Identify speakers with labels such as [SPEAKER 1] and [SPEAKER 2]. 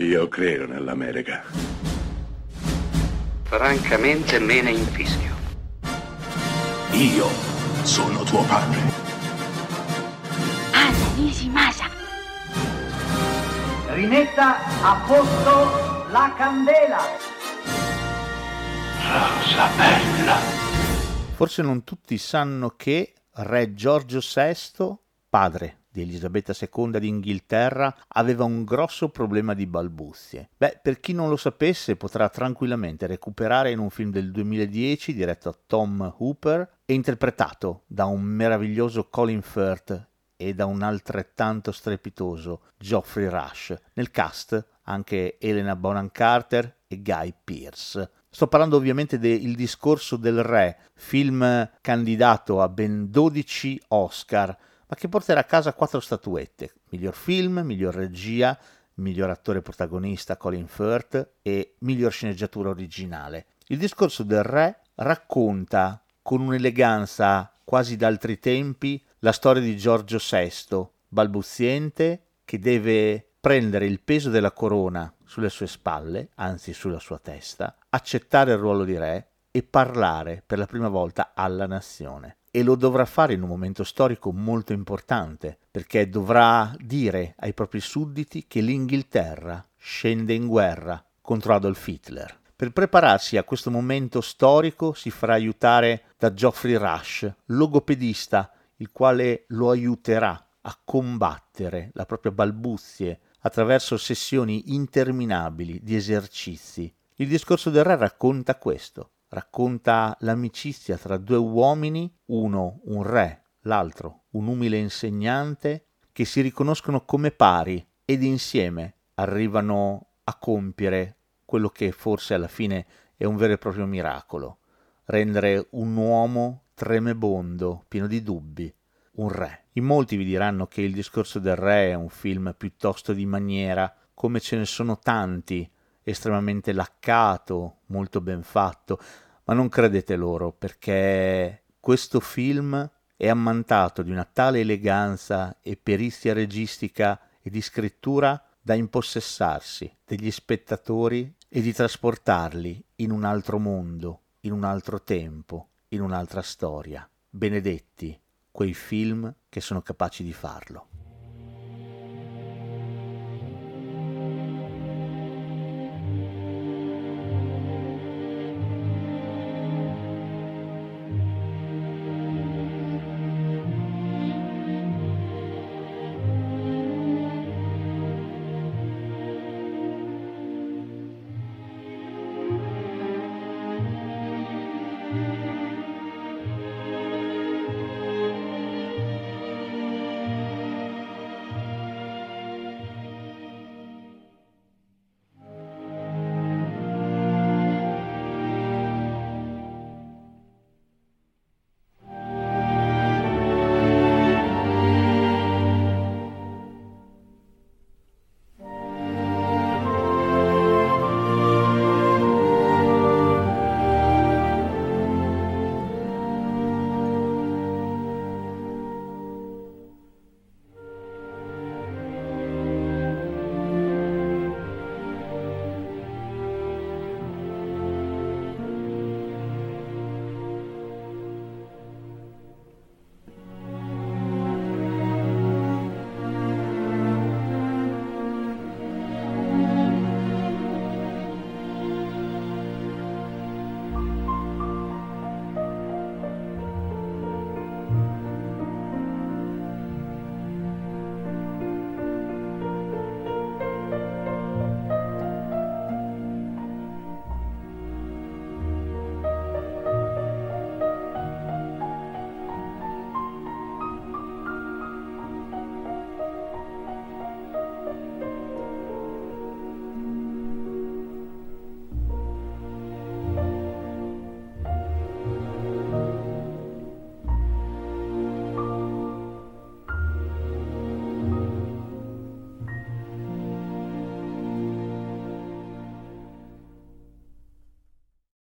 [SPEAKER 1] Io credo nell'America.
[SPEAKER 2] Francamente me ne infischio.
[SPEAKER 3] Io sono tuo padre.
[SPEAKER 4] Anna Nishimasa.
[SPEAKER 5] Rimetta a posto la candela.
[SPEAKER 3] Rosa bella.
[SPEAKER 6] Forse non tutti sanno che re Giorgio VI, padre di Elisabetta II d'Inghilterra aveva un grosso problema di balbuzie. Beh, per chi non lo sapesse potrà tranquillamente recuperare in un film del 2010 diretto a Tom Hooper e interpretato da un meraviglioso Colin Firth e da un altrettanto strepitoso Geoffrey Rush. Nel cast anche Elena Bonham Carter e Guy Pearce. Sto parlando ovviamente del de discorso del re, film candidato a ben 12 Oscar, ma che porterà a casa quattro statuette, miglior film, miglior regia, miglior attore protagonista Colin Firth e miglior sceneggiatura originale. Il discorso del re racconta con un'eleganza quasi d'altri tempi la storia di Giorgio VI, balbuziente, che deve prendere il peso della corona sulle sue spalle, anzi sulla sua testa, accettare il ruolo di re e parlare per la prima volta alla nazione e lo dovrà fare in un momento storico molto importante, perché dovrà dire ai propri sudditi che l'Inghilterra scende in guerra contro Adolf Hitler. Per prepararsi a questo momento storico si farà aiutare da Geoffrey Rush, logopedista, il quale lo aiuterà a combattere la propria balbuzie attraverso sessioni interminabili di esercizi. Il discorso del re racconta questo, racconta l'amicizia tra due uomini, uno un re, l'altro un umile insegnante, che si riconoscono come pari ed insieme arrivano a compiere quello che forse alla fine è un vero e proprio miracolo, rendere un uomo tremebondo, pieno di dubbi, un re. In molti vi diranno che il discorso del re è un film piuttosto di maniera, come ce ne sono tanti estremamente laccato, molto ben fatto, ma non credete loro perché questo film è ammantato di una tale eleganza e perizia registica e di scrittura da impossessarsi degli spettatori e di trasportarli in un altro mondo, in un altro tempo, in un'altra storia. Benedetti quei film che sono capaci di farlo.